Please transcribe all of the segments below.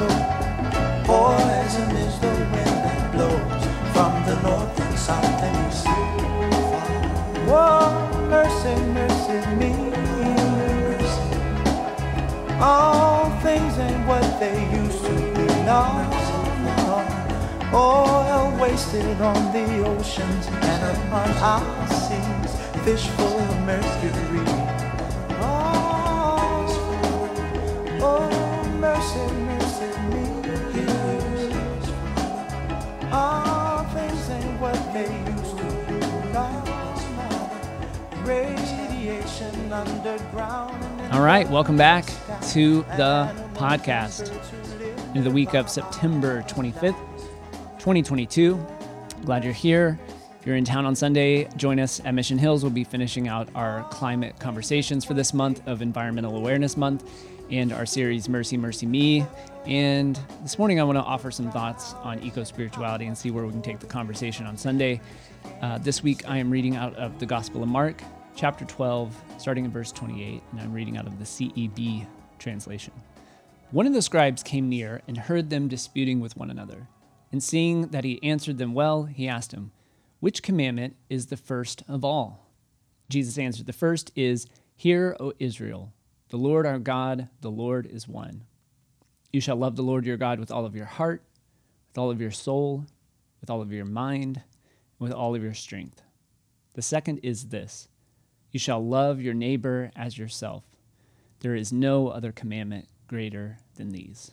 low. Poison is the wind that blows from the north and south and east. Whoa, mercy, mercy me. All things ain't what they used to be. No, no. Oil wasted on the oceans and upon our seas. Fish full of mercury. They used to be. No, no. Radiation underground. All right, welcome back to the podcast. In the week of September 25th, 2022. Glad you're here. If you're in town on Sunday, join us at Mission Hills. We'll be finishing out our climate conversations for this month of Environmental Awareness Month and our series Mercy, Mercy Me. And this morning, I want to offer some thoughts on eco spirituality and see where we can take the conversation on Sunday. Uh, this week, I am reading out of the Gospel of Mark, chapter 12, starting in verse 28, and I'm reading out of the CEB translation. One of the scribes came near and heard them disputing with one another. And seeing that he answered them well, he asked him, Which commandment is the first of all? Jesus answered, The first is, Hear, O Israel, the Lord our God, the Lord is one. You shall love the Lord your God with all of your heart, with all of your soul, with all of your mind, and with all of your strength. The second is this You shall love your neighbor as yourself. There is no other commandment greater than these.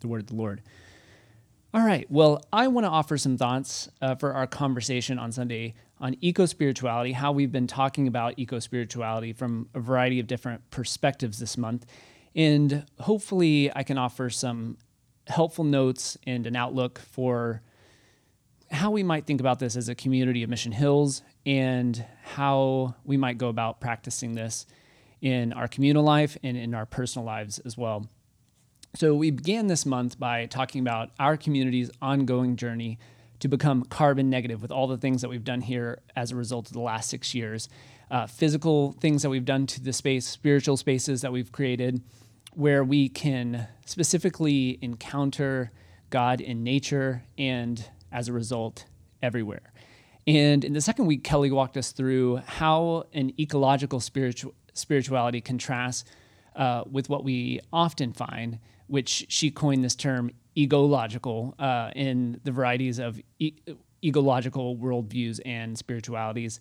The word of the Lord. All right. Well, I want to offer some thoughts uh, for our conversation on Sunday on eco spirituality, how we've been talking about eco spirituality from a variety of different perspectives this month. And hopefully, I can offer some helpful notes and an outlook for how we might think about this as a community of Mission Hills and how we might go about practicing this in our communal life and in our personal lives as well. So, we began this month by talking about our community's ongoing journey to become carbon negative with all the things that we've done here as a result of the last six years. Uh, physical things that we've done to the space, spiritual spaces that we've created, where we can specifically encounter God in nature and as a result, everywhere. And in the second week, Kelly walked us through how an ecological spiritu- spirituality contrasts uh, with what we often find, which she coined this term egological uh, in the varieties of e- worldviews and spiritualities.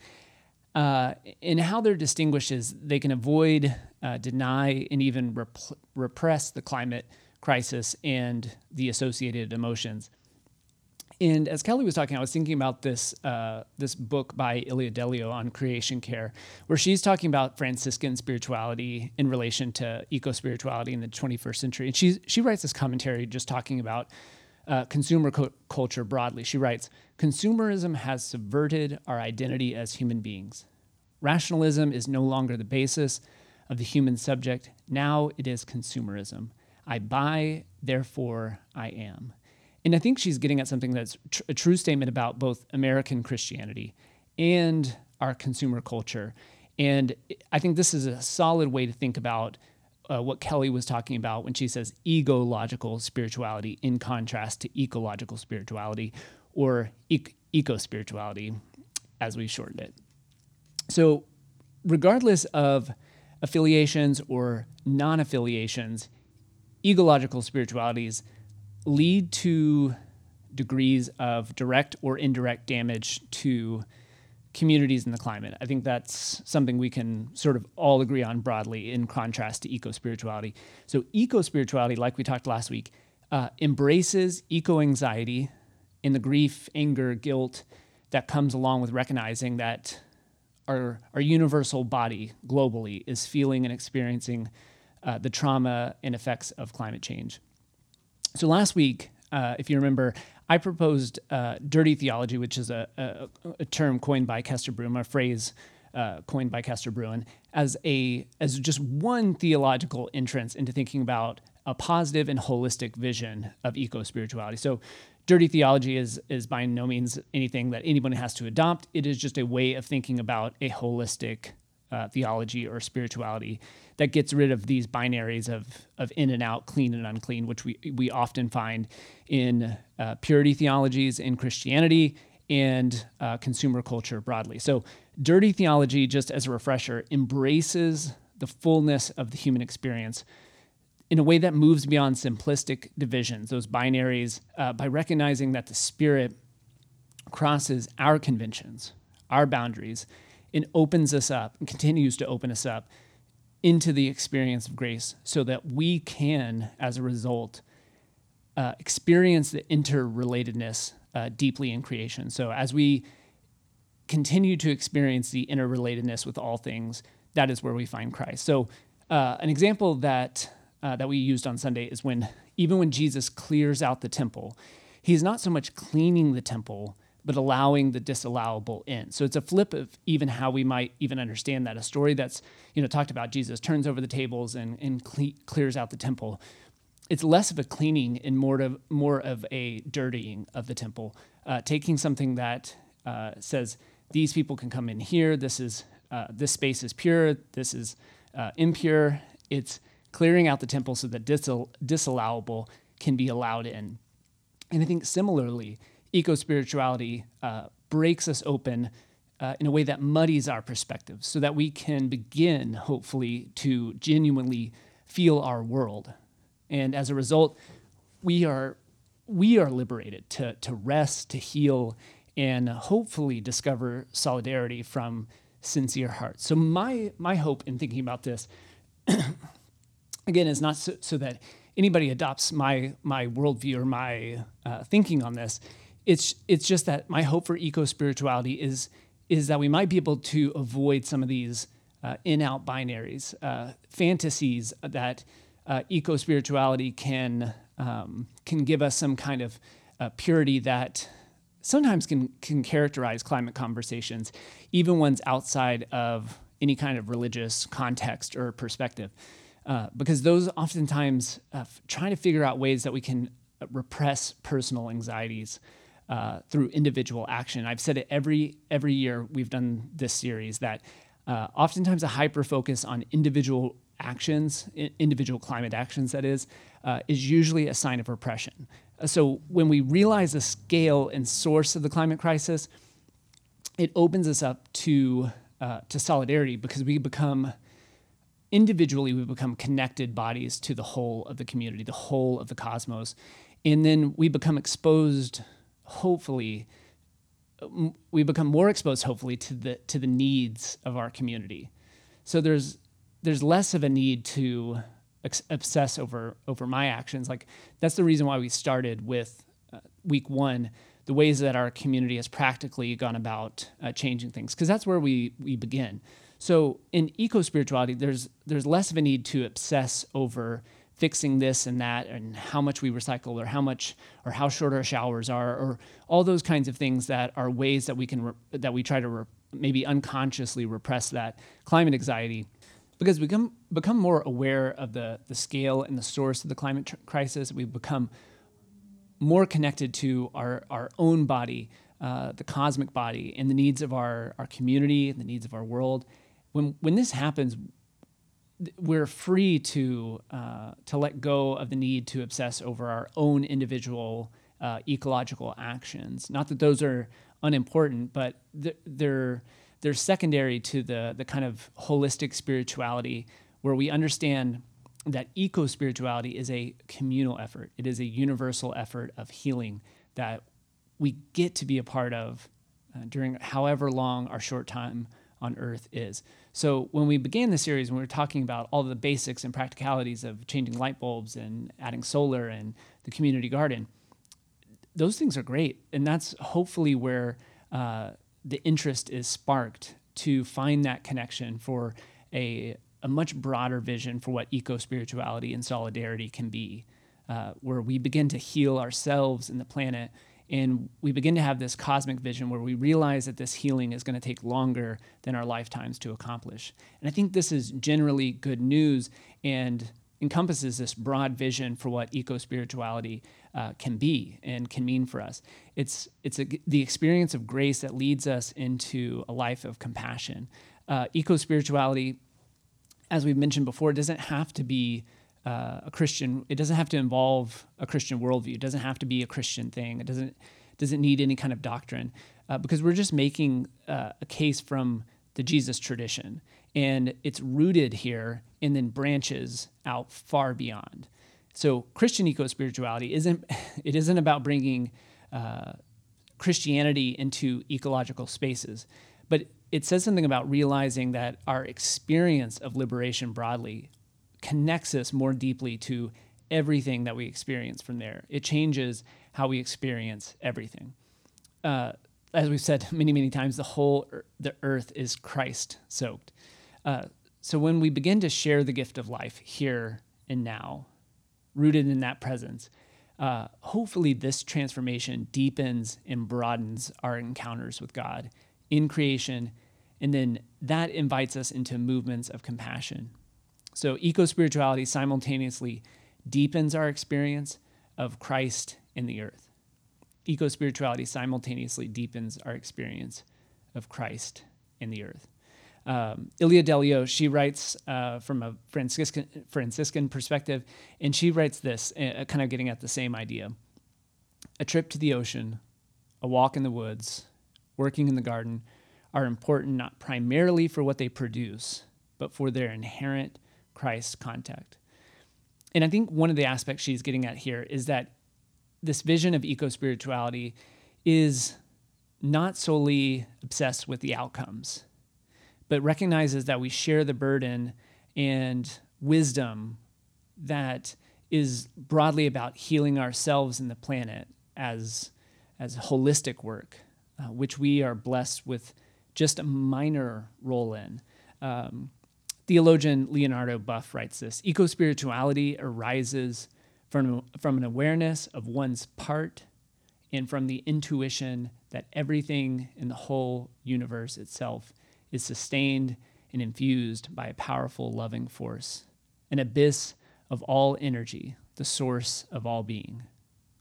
Uh, and how they're distinguished is they can avoid, uh, deny, and even rep- repress the climate crisis and the associated emotions. And as Kelly was talking, I was thinking about this uh, this book by Ilia Delio on creation care, where she's talking about Franciscan spirituality in relation to eco spirituality in the 21st century. And she she writes this commentary just talking about uh, consumer co- culture broadly. She writes, "Consumerism has subverted our identity as human beings. Rationalism is no longer the basis of the human subject. Now it is consumerism. I buy, therefore I am." And I think she's getting at something that's tr- a true statement about both American Christianity and our consumer culture. And I think this is a solid way to think about uh, what Kelly was talking about when she says ego-logical spirituality in contrast to ecological spirituality or eco spirituality, as we shortened it. So, regardless of affiliations or non affiliations, ecological spiritualities lead to degrees of direct or indirect damage to communities and the climate. I think that's something we can sort of all agree on broadly in contrast to eco spirituality. So, eco spirituality, like we talked last week, uh, embraces eco anxiety and the grief, anger, guilt that comes along with recognizing that our, our universal body globally is feeling and experiencing uh, the trauma and effects of climate change. So last week, uh, if you remember, I proposed uh, dirty theology, which is a, a, a, term coined by Kester Brewin, a phrase uh, coined by Kester Brewin, as a as just one theological entrance into thinking about a positive and holistic vision of eco spirituality. So, dirty theology is is by no means anything that anyone has to adopt. It is just a way of thinking about a holistic uh, theology or spirituality that gets rid of these binaries of of in and out, clean and unclean, which we we often find in uh, purity theologies in Christianity and uh, consumer culture broadly. So, dirty theology, just as a refresher, embraces the fullness of the human experience in a way that moves beyond simplistic divisions, those binaries, uh, by recognizing that the Spirit crosses our conventions, our boundaries, and opens us up and continues to open us up into the experience of grace so that we can, as a result, uh, experience the interrelatedness uh, deeply in creation. So as we continue to experience the interrelatedness with all things, that is where we find Christ. So uh, an example that uh, that we used on Sunday is when even when Jesus clears out the temple, he's not so much cleaning the temple but allowing the disallowable in. So it's a flip of even how we might even understand that. A story that's, you know, talked about Jesus turns over the tables and, and cle- clears out the temple. It's less of a cleaning and more of, more of a dirtying of the temple, uh, taking something that uh, says, these people can come in here, this is uh, this space is pure, this is uh, impure. It's clearing out the temple so that disall- disallowable can be allowed in. And I think similarly, eco spirituality uh, breaks us open uh, in a way that muddies our perspective so that we can begin, hopefully, to genuinely feel our world. And as a result, we are, we are liberated to, to rest, to heal, and hopefully discover solidarity from sincere hearts. So, my, my hope in thinking about this, again, is not so, so, that anybody adopts my, my worldview or my uh, thinking on this it's it's just that my hope for eco spirituality is is that we might be able to avoid some of these uh, in out binaries, uh, fantasies that uh, eco spirituality can um, can give us some kind of uh, purity that sometimes can can characterize climate conversations, even ones outside of any kind of religious context or perspective, uh, because those oftentimes uh, trying to figure out ways that we can repress personal anxieties uh, through individual action. I've said it every every year we've done this series that uh, oftentimes a hyper focus on individual actions, individual climate actions, that is, uh, is usually a sign of repression. Uh, so when we realize the scale and source of the climate crisis, it opens us up to uh, to solidarity because we become individually we become connected bodies to the whole of the community, the whole of the cosmos, and then we become exposed hopefully we become more exposed hopefully to the to the needs of our community. So there's there's less of a need to ex- obsess over over my actions. Like that's the reason why we started with uh, week 1 the ways that our community has practically gone about uh, changing things because that's where we we begin. So in eco spirituality there's there's less of a need to obsess over fixing this and that and how much we recycle or how much or how short our showers are or all those kinds of things that are ways that we can re- that we try to re- maybe unconsciously repress that climate anxiety. Because we become become more aware of the the scale and the source of the climate tr- crisis we become more connected to our our own body uh, the cosmic body and the needs of our our community and the needs of our world. When when this happens we're free to uh, to let go of the need to obsess over our own individual uh, ecological actions. Not that those are unimportant, but they're they're secondary to the the kind of holistic spirituality where we understand that eco spirituality is a communal effort. It is a universal effort of healing that we get to be a part of uh, during however long our short time on earth is. So when we began the series, when we were talking about all the basics and practicalities of changing light bulbs and adding solar and the community garden, those things are great, and that's hopefully where uh, the interest is sparked to find that connection for a a much broader vision for what eco spirituality and solidarity can be, uh, where we begin to heal ourselves and the planet and we begin to have this cosmic vision where we realize that this healing is going to take longer than our lifetimes to accomplish. And I think this is generally good news and encompasses this broad vision for what eco spirituality uh, can be and can mean for us. It's, it's a, the experience of grace that leads us into a life of compassion. Uh, Eco spirituality, as we've mentioned before, doesn't have to be uh, a Christian. It doesn't have to involve a Christian worldview. It doesn't have to be a Christian thing. It doesn't doesn't need any kind of doctrine uh, because we're just making uh, a case from the Jesus tradition, and it's rooted here and then branches out far beyond. So Christian eco spirituality isn't it isn't about bringing uh, Christianity into ecological spaces, but it says something about realizing that our experience of liberation broadly connects us more deeply to everything that we experience from there. It changes how we experience everything. Uh, as we've said many, many times, the whole the earth is Christ soaked. Uh, so when we begin to share the gift of life here and now, rooted in that presence, uh, hopefully this transformation deepens and broadens our encounters with God in creation, and then that invites us into movements of compassion. So eco spirituality simultaneously deepens our experience of Christ in the earth. Eco spirituality simultaneously deepens our experience of Christ in the earth. Um, Ilia Delio, she writes uh, from a Franciscan, Franciscan perspective, and she writes this, uh, kind of getting at the same idea. A trip to the ocean, a walk in the woods, working in the garden are important not primarily for what they produce, but for their inherent Christ contact. And I think one of the aspects she's getting at here is that this vision of eco spirituality is not solely obsessed with the outcomes, but recognizes that we share the burden and wisdom that is broadly about healing ourselves and the planet as, as holistic work, uh, which we are blessed with just a minor role in. Um, theologian Leonardo Boff writes this Eco spirituality arises from, from an awareness of one's part and from the intuition that everything in the whole universe itself is sustained and infused by a powerful, loving force, an abyss of all energy, the source of all being.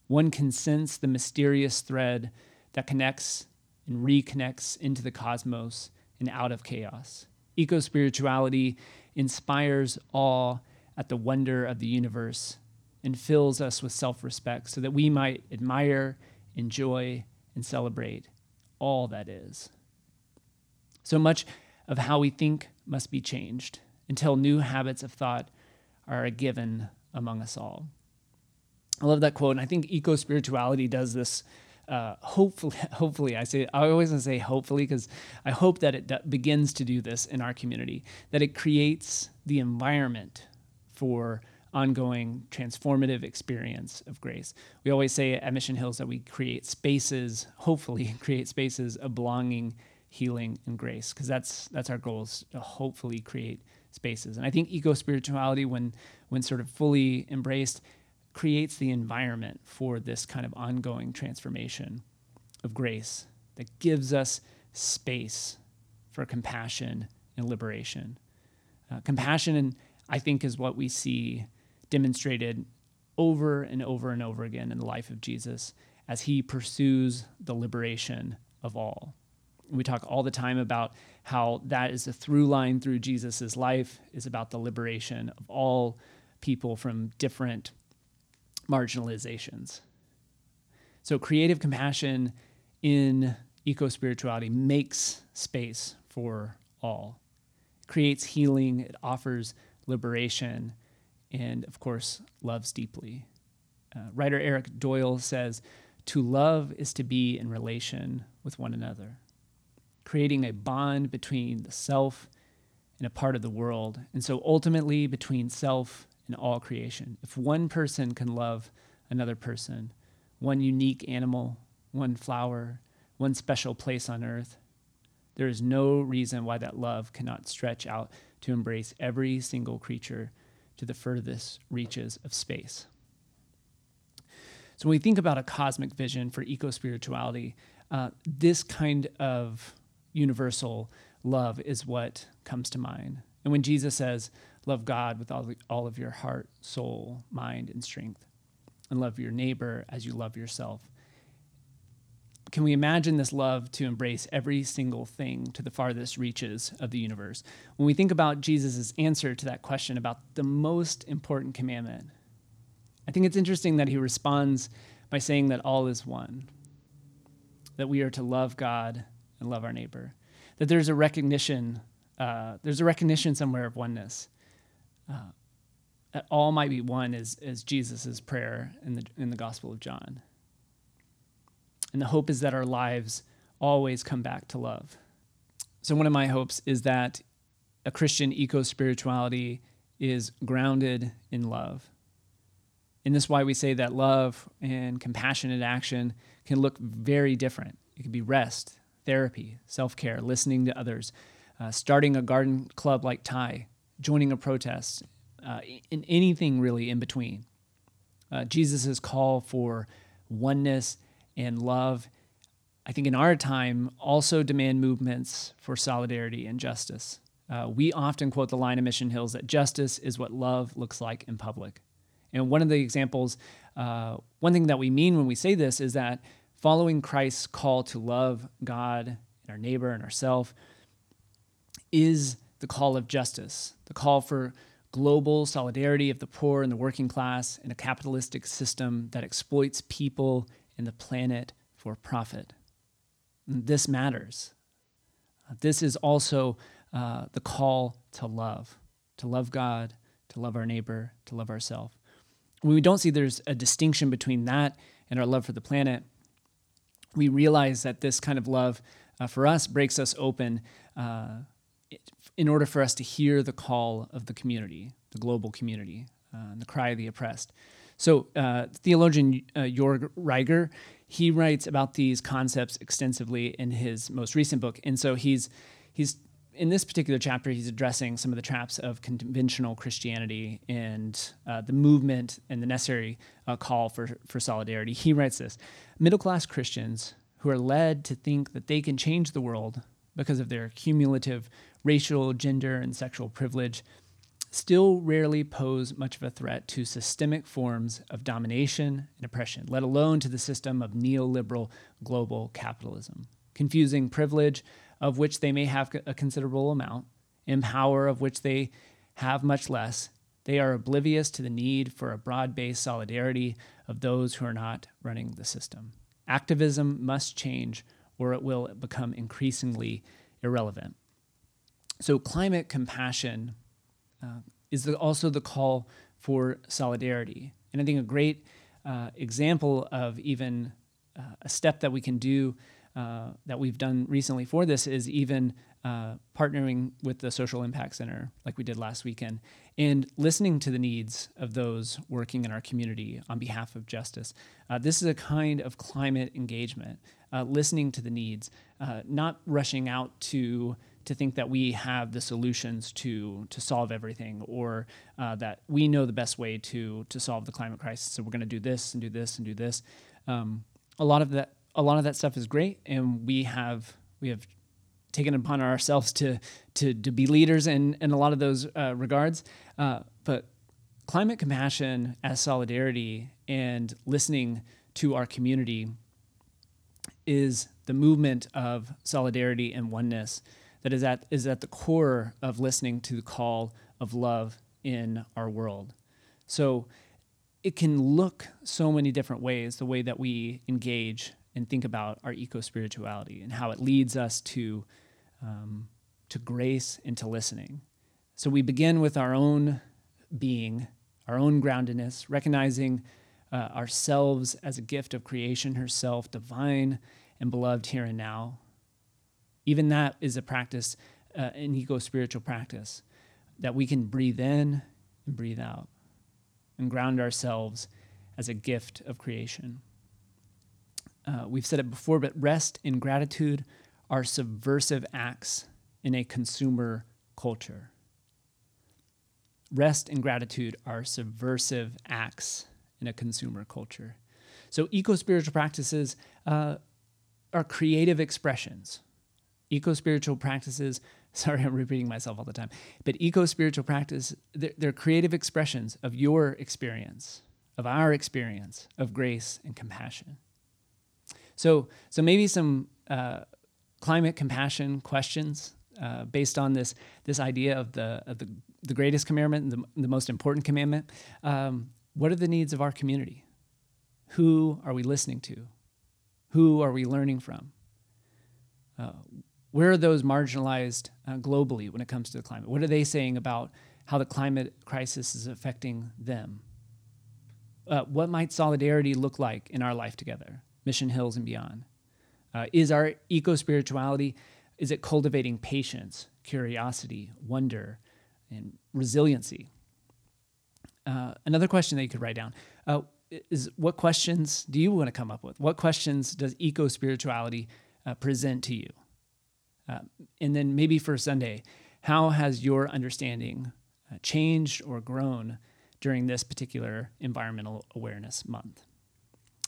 One can sense the mysterious thread that connects and reconnects into the cosmos and out of chaos. Eco spirituality inspires awe at the wonder of the universe and fills us with self respect so that we might admire, enjoy, and celebrate all that is. So much of how we think must be changed until new habits of thought are a given among us all. I love that quote, and I think eco spirituality does this. Uh, hopefully, hopefully, I say I always say hopefully because I hope that it d- begins to do this in our community. That it creates the environment for ongoing transformative experience of grace. We always say at Mission Hills that we create spaces, hopefully create spaces of belonging, healing, and grace, because that's that's our goal is to hopefully create spaces. And I think eco spirituality, when when sort of fully embraced, creates the environment for this kind of ongoing transformation of grace that gives us space for compassion and liberation. Uh, compassion, I think, is what we see demonstrated over and over and over again in the life of Jesus as he pursues the liberation of all. We talk all the time about how that is a through line through Jesus' life is about the liberation of all people from different marginalizations. So creative compassion in eco spirituality makes space for all. It creates healing, it offers liberation, and of course, loves deeply. Uh, writer Eric Doyle says, To love is to be in relation with one another, creating a bond between the self and a part of the world, and so ultimately between self and all creation. If one person can love another person, one unique animal, one flower, one special place on earth, there is no reason why that love cannot stretch out to embrace every single creature to the furthest reaches of space. So, when we think about a cosmic vision for eco spirituality, uh, this kind of universal love is what comes to mind. And when Jesus says, Love God with all, all of your heart, soul, mind, and strength, and love your neighbor as you love yourself, can we imagine this love to embrace every single thing to the farthest reaches of the universe? When we think about Jesus' answer to that question about the most important commandment, I think it's interesting that he responds by saying that all is one, that we are to love God and love our neighbor, that there's a recognition, uh, there's a recognition somewhere of oneness. Uh, all might be one is, is Jesus' prayer in the, in the Gospel of John. And the hope is that our lives always come back to love. So, one of my hopes is that a Christian eco spirituality is grounded in love. And this is why we say that love and compassionate action can look very different. It can be rest, therapy, self care, listening to others, uh, starting a garden club like Thai, joining a protest, uh, in anything really in between. Uh, Jesus' call for oneness and love, I think in our time, also demand movements for solidarity and justice. Uh, we often quote the line of Mission Hills that justice is what love looks like in public. And one of the examples, uh, one thing that we mean when we say this is that following Christ's call to love God and our neighbor and ourselves is the call of justice, the call for global solidarity of the poor and the working class in a capitalistic system that exploits people and the planet for profit. And this matters. This is also uh, the call to love, to love God, to love our neighbor, to love ourselves. When we don't see there's a distinction between that and our love for the planet, we realize that this kind of love uh, for us breaks us open uh, in order for us to hear the call of the community, the global community, uh, and the cry of the oppressed. So, uh, theologian uh, Jörg Rieger, he writes about these concepts extensively in his most recent book, and so he's he's in this particular chapter he's addressing some of the traps of conventional Christianity and uh, the movement and the necessary uh, call for for solidarity. He writes this: middle class Christians who are led to think that they can change the world because of their cumulative racial, gender, and sexual privilege still rarely pose much of a threat to systemic forms of domination and oppression, let alone to the system of neoliberal global capitalism. Confusing privilege, of which they may have a considerable amount, and power, of which they have much less, they are oblivious to the need for a broad based solidarity of those who are not running the system. Activism must change, or it will become increasingly irrelevant. So, climate compassion uh, is the, also the call for solidarity. And I think a great uh, example of even uh, a step that we can do uh, that we've done recently for this is even uh, partnering with the Social Impact Center, like we did last weekend, and listening to the needs of those working in our community on behalf of justice. Uh, this is a kind of climate engagement, listening to the needs, not rushing out to to think that we have the solutions to to solve everything or uh, that we know the best way to to solve the climate crisis. So we're going to do this and do this and do this. Um, a lot of that a lot of that stuff is great and we have we have taken upon ourselves to to to be leaders in in a lot of those uh, regards. Uh, but climate compassion as solidarity and listening to our community is the movement of solidarity and oneness that is at, is at the core of listening to the call of love in our world. So it can look so many different ways, the way that we engage and think about our eco spirituality and how it leads us to, um, to grace and to listening. So we begin with our own being, our own groundedness, recognizing uh, ourselves as a gift of creation herself, divine and beloved here and now, even that is a practice, uh, an eco spiritual practice, that we can breathe in and breathe out and ground ourselves as a gift of creation. Uh, we've said it before, but rest and gratitude are subversive acts in a consumer culture. Rest and gratitude are subversive acts in a consumer culture. So, eco spiritual practices uh, are creative expressions eco spiritual practices sorry i'm repeating myself all the time but eco spiritual practice they're, they're, creative expressions of your experience of our experience of grace and compassion So, so maybe some uh, climate compassion questions uh, based on this this idea of the of the, the greatest commandment, the, the most important commandment. Um, what are the needs of our community? Who are we listening to? Who are we learning from? Uh, where are those marginalized uh, globally when it comes to the climate? What are they saying about how the climate crisis is affecting them? Uh, what might solidarity look like in our life together, Mission Hills and beyond? Uh, is our eco spirituality is it cultivating patience, curiosity, wonder, and resiliency? Uh, another question that you could write down uh, is what questions do you want to come up with? What questions does eco spirituality present to you? Uh, and then maybe for Sunday, how has your understanding uh, changed or grown during this particular environmental awareness month?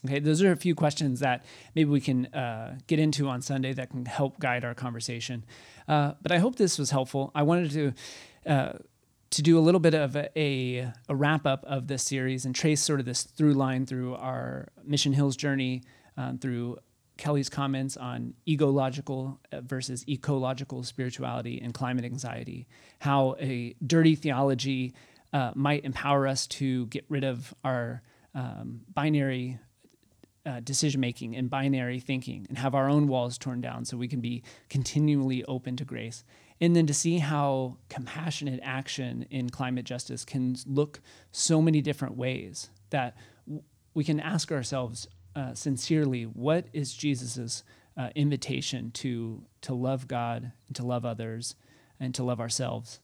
Okay, those are a few questions that maybe we can uh, get into on Sunday that can help guide our conversation. Uh, but I hope this was helpful. I wanted to uh, to do a little bit of a, a, a, wrap up of this series and trace sort of this through line through our Mission Hills journey, um, through Kelly's comments on egological uh, versus ecological spirituality and climate anxiety, how a dirty theology uh, might empower us to get rid of our um, binary uh, decision making and binary thinking and have our own walls torn down so we can be continually open to grace. And then to see how compassionate action in climate justice can look so many different ways that we can ask ourselves uh, sincerely what is Jesus's uh, invitation to to love God and to love others and to love ourselves.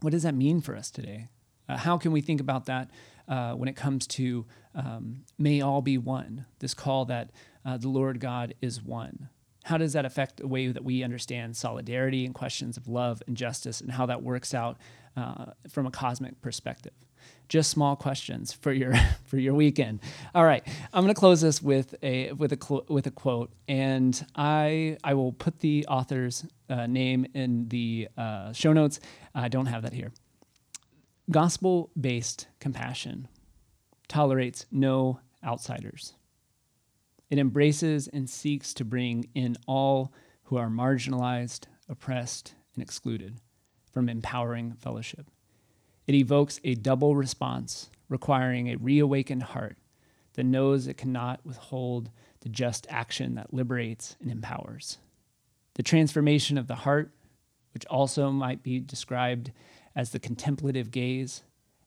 What does that mean for us today? Uh, how can we think about that uh, when it comes to um, may all be one? This call that uh, the Lord God is one. How does that affect the way that we understand solidarity and questions of love and justice, and how that works out from a cosmic perspective? Just small questions for your for your weekend. All right, I'm going to close this with a with a with a quote, and I I will put the author's uh, name in the uh, show notes. I don't have that here. Gospel-based compassion tolerates no outsiders. It embraces and seeks to bring in all who are marginalized, oppressed, and excluded from empowering fellowship. It evokes a double response, requiring a reawakened heart that knows it cannot withhold the just action that liberates and empowers. The transformation of the heart, which also might be described as the contemplative gaze,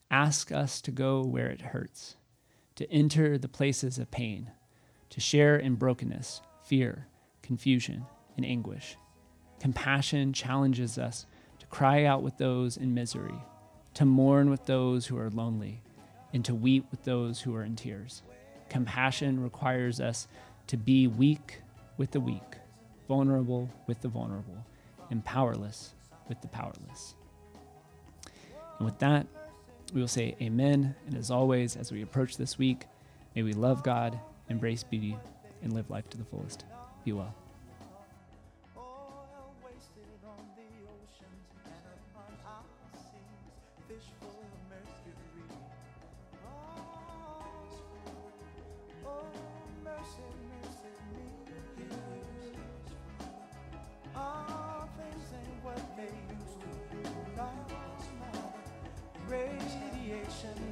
asks us to go where it hurts, to enter the places of pain, to share in brokenness, fear, confusion, and anguish. Compassion challenges us to cry out with those in misery to mourn with those who are lonely, and to weep with those who are in tears. Compassion requires us to be weak with the weak, vulnerable with the vulnerable, and powerless with the powerless. And with that, we will say amen. And as always, as we approach this week, may we love God, embrace beauty, and live life to the fullest. Be well.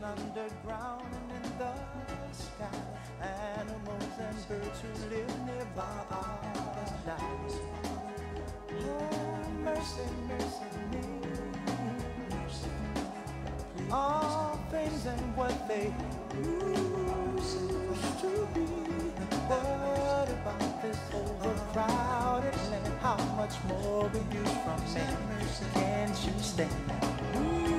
Underground and in the sky. Animals and birds who live nearby are alive. Oh, mercy, mercy me. All things and what they used to be. What about this overcrowded land? How much more will you from me? Can't you stand?